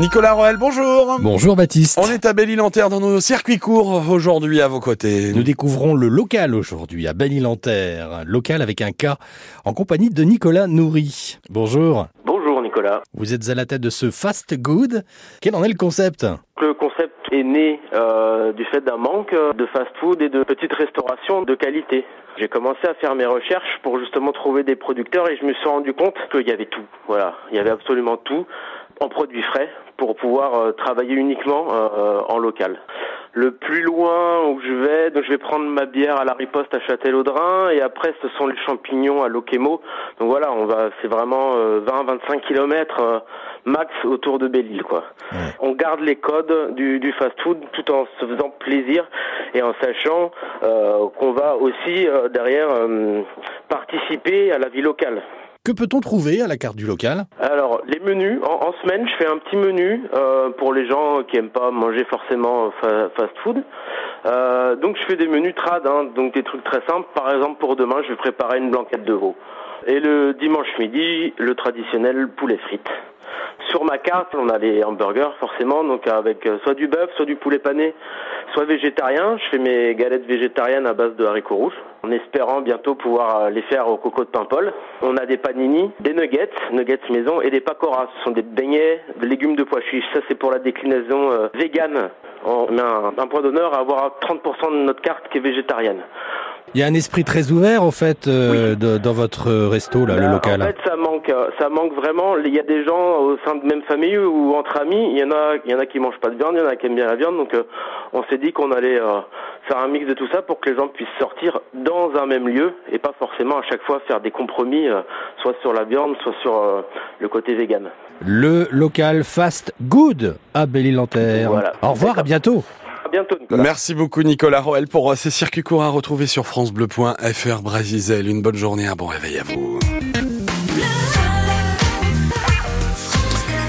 Nicolas Roel, bonjour. Bonjour Baptiste. On est à Belle-Île-en-Terre dans nos circuits courts aujourd'hui à vos côtés. Nous découvrons le local aujourd'hui à Belle-Île-en-Terre, local avec un cas en compagnie de Nicolas Nourri. Bonjour. Bonjour Nicolas. Vous êtes à la tête de ce fast good. Quel en est le concept? Le concept est né euh, du fait d'un manque de fast-food et de petites restaurations de qualité. J'ai commencé à faire mes recherches pour justement trouver des producteurs et je me suis rendu compte qu'il y avait tout. Voilà, il y avait absolument tout en produits frais pour pouvoir euh, travailler uniquement euh, en local. Le plus loin où je vais, donc je vais prendre ma bière à la riposte à Châtel-Audrin et après ce sont les champignons à Lokemo. Donc voilà, on va, c'est vraiment 20-25 km max autour de Belle-Île quoi. On garde les codes du, du fast-food tout en se faisant plaisir et en sachant euh, qu'on va aussi euh, derrière euh, participer à la vie locale. Que peut-on trouver à la carte du local? Alors, les menus, en, semaine, je fais un petit menu euh, pour les gens qui aiment pas manger forcément fa fast-food. Euh, donc, je fais des menus trad, hein, donc des trucs très simples. Par exemple, pour demain, je vais préparer une blanquette de veau. Et le dimanche midi, le traditionnel poulet frites. Sur ma carte, on a les hamburgers forcément, donc avec euh, soit du bœuf, soit du poulet pané, soit végétarien. Je fais mes galettes végétariennes à base de haricots rouges, en espérant bientôt pouvoir euh, les faire au coco de Paimpol. On a des panini, des nuggets, nuggets maison, et des pakoras. Ce sont des beignets de légumes de pois chiches. Ça, c'est pour la déclinaison euh, végane. On met un, un point d'honneur à avoir 30% de notre carte qui est végétarienne. Il y a un esprit très ouvert au fait euh, oui. de, dans votre resto là, le local. En fait, ça manque, ça manque vraiment. Il y a des gens au sein de même famille ou entre amis. Il y en a, il y en a qui mangent pas de viande, il y en a qui aiment bien la viande. Donc, euh, on s'est dit qu'on allait euh, faire un mix de tout ça pour que les gens puissent sortir dans un même lieu et pas forcément à chaque fois faire des compromis, euh, soit sur la viande, soit sur euh, le côté vegan. Le local Fast Good à Belle-Île-en-Terre. Voilà. Au revoir, à bientôt. À bientôt, Nicolas. Merci beaucoup, Nicolas Roel, pour ces circuits courts à retrouver sur FranceBleu.fr Brasizel. Une bonne journée, un bon réveil à vous.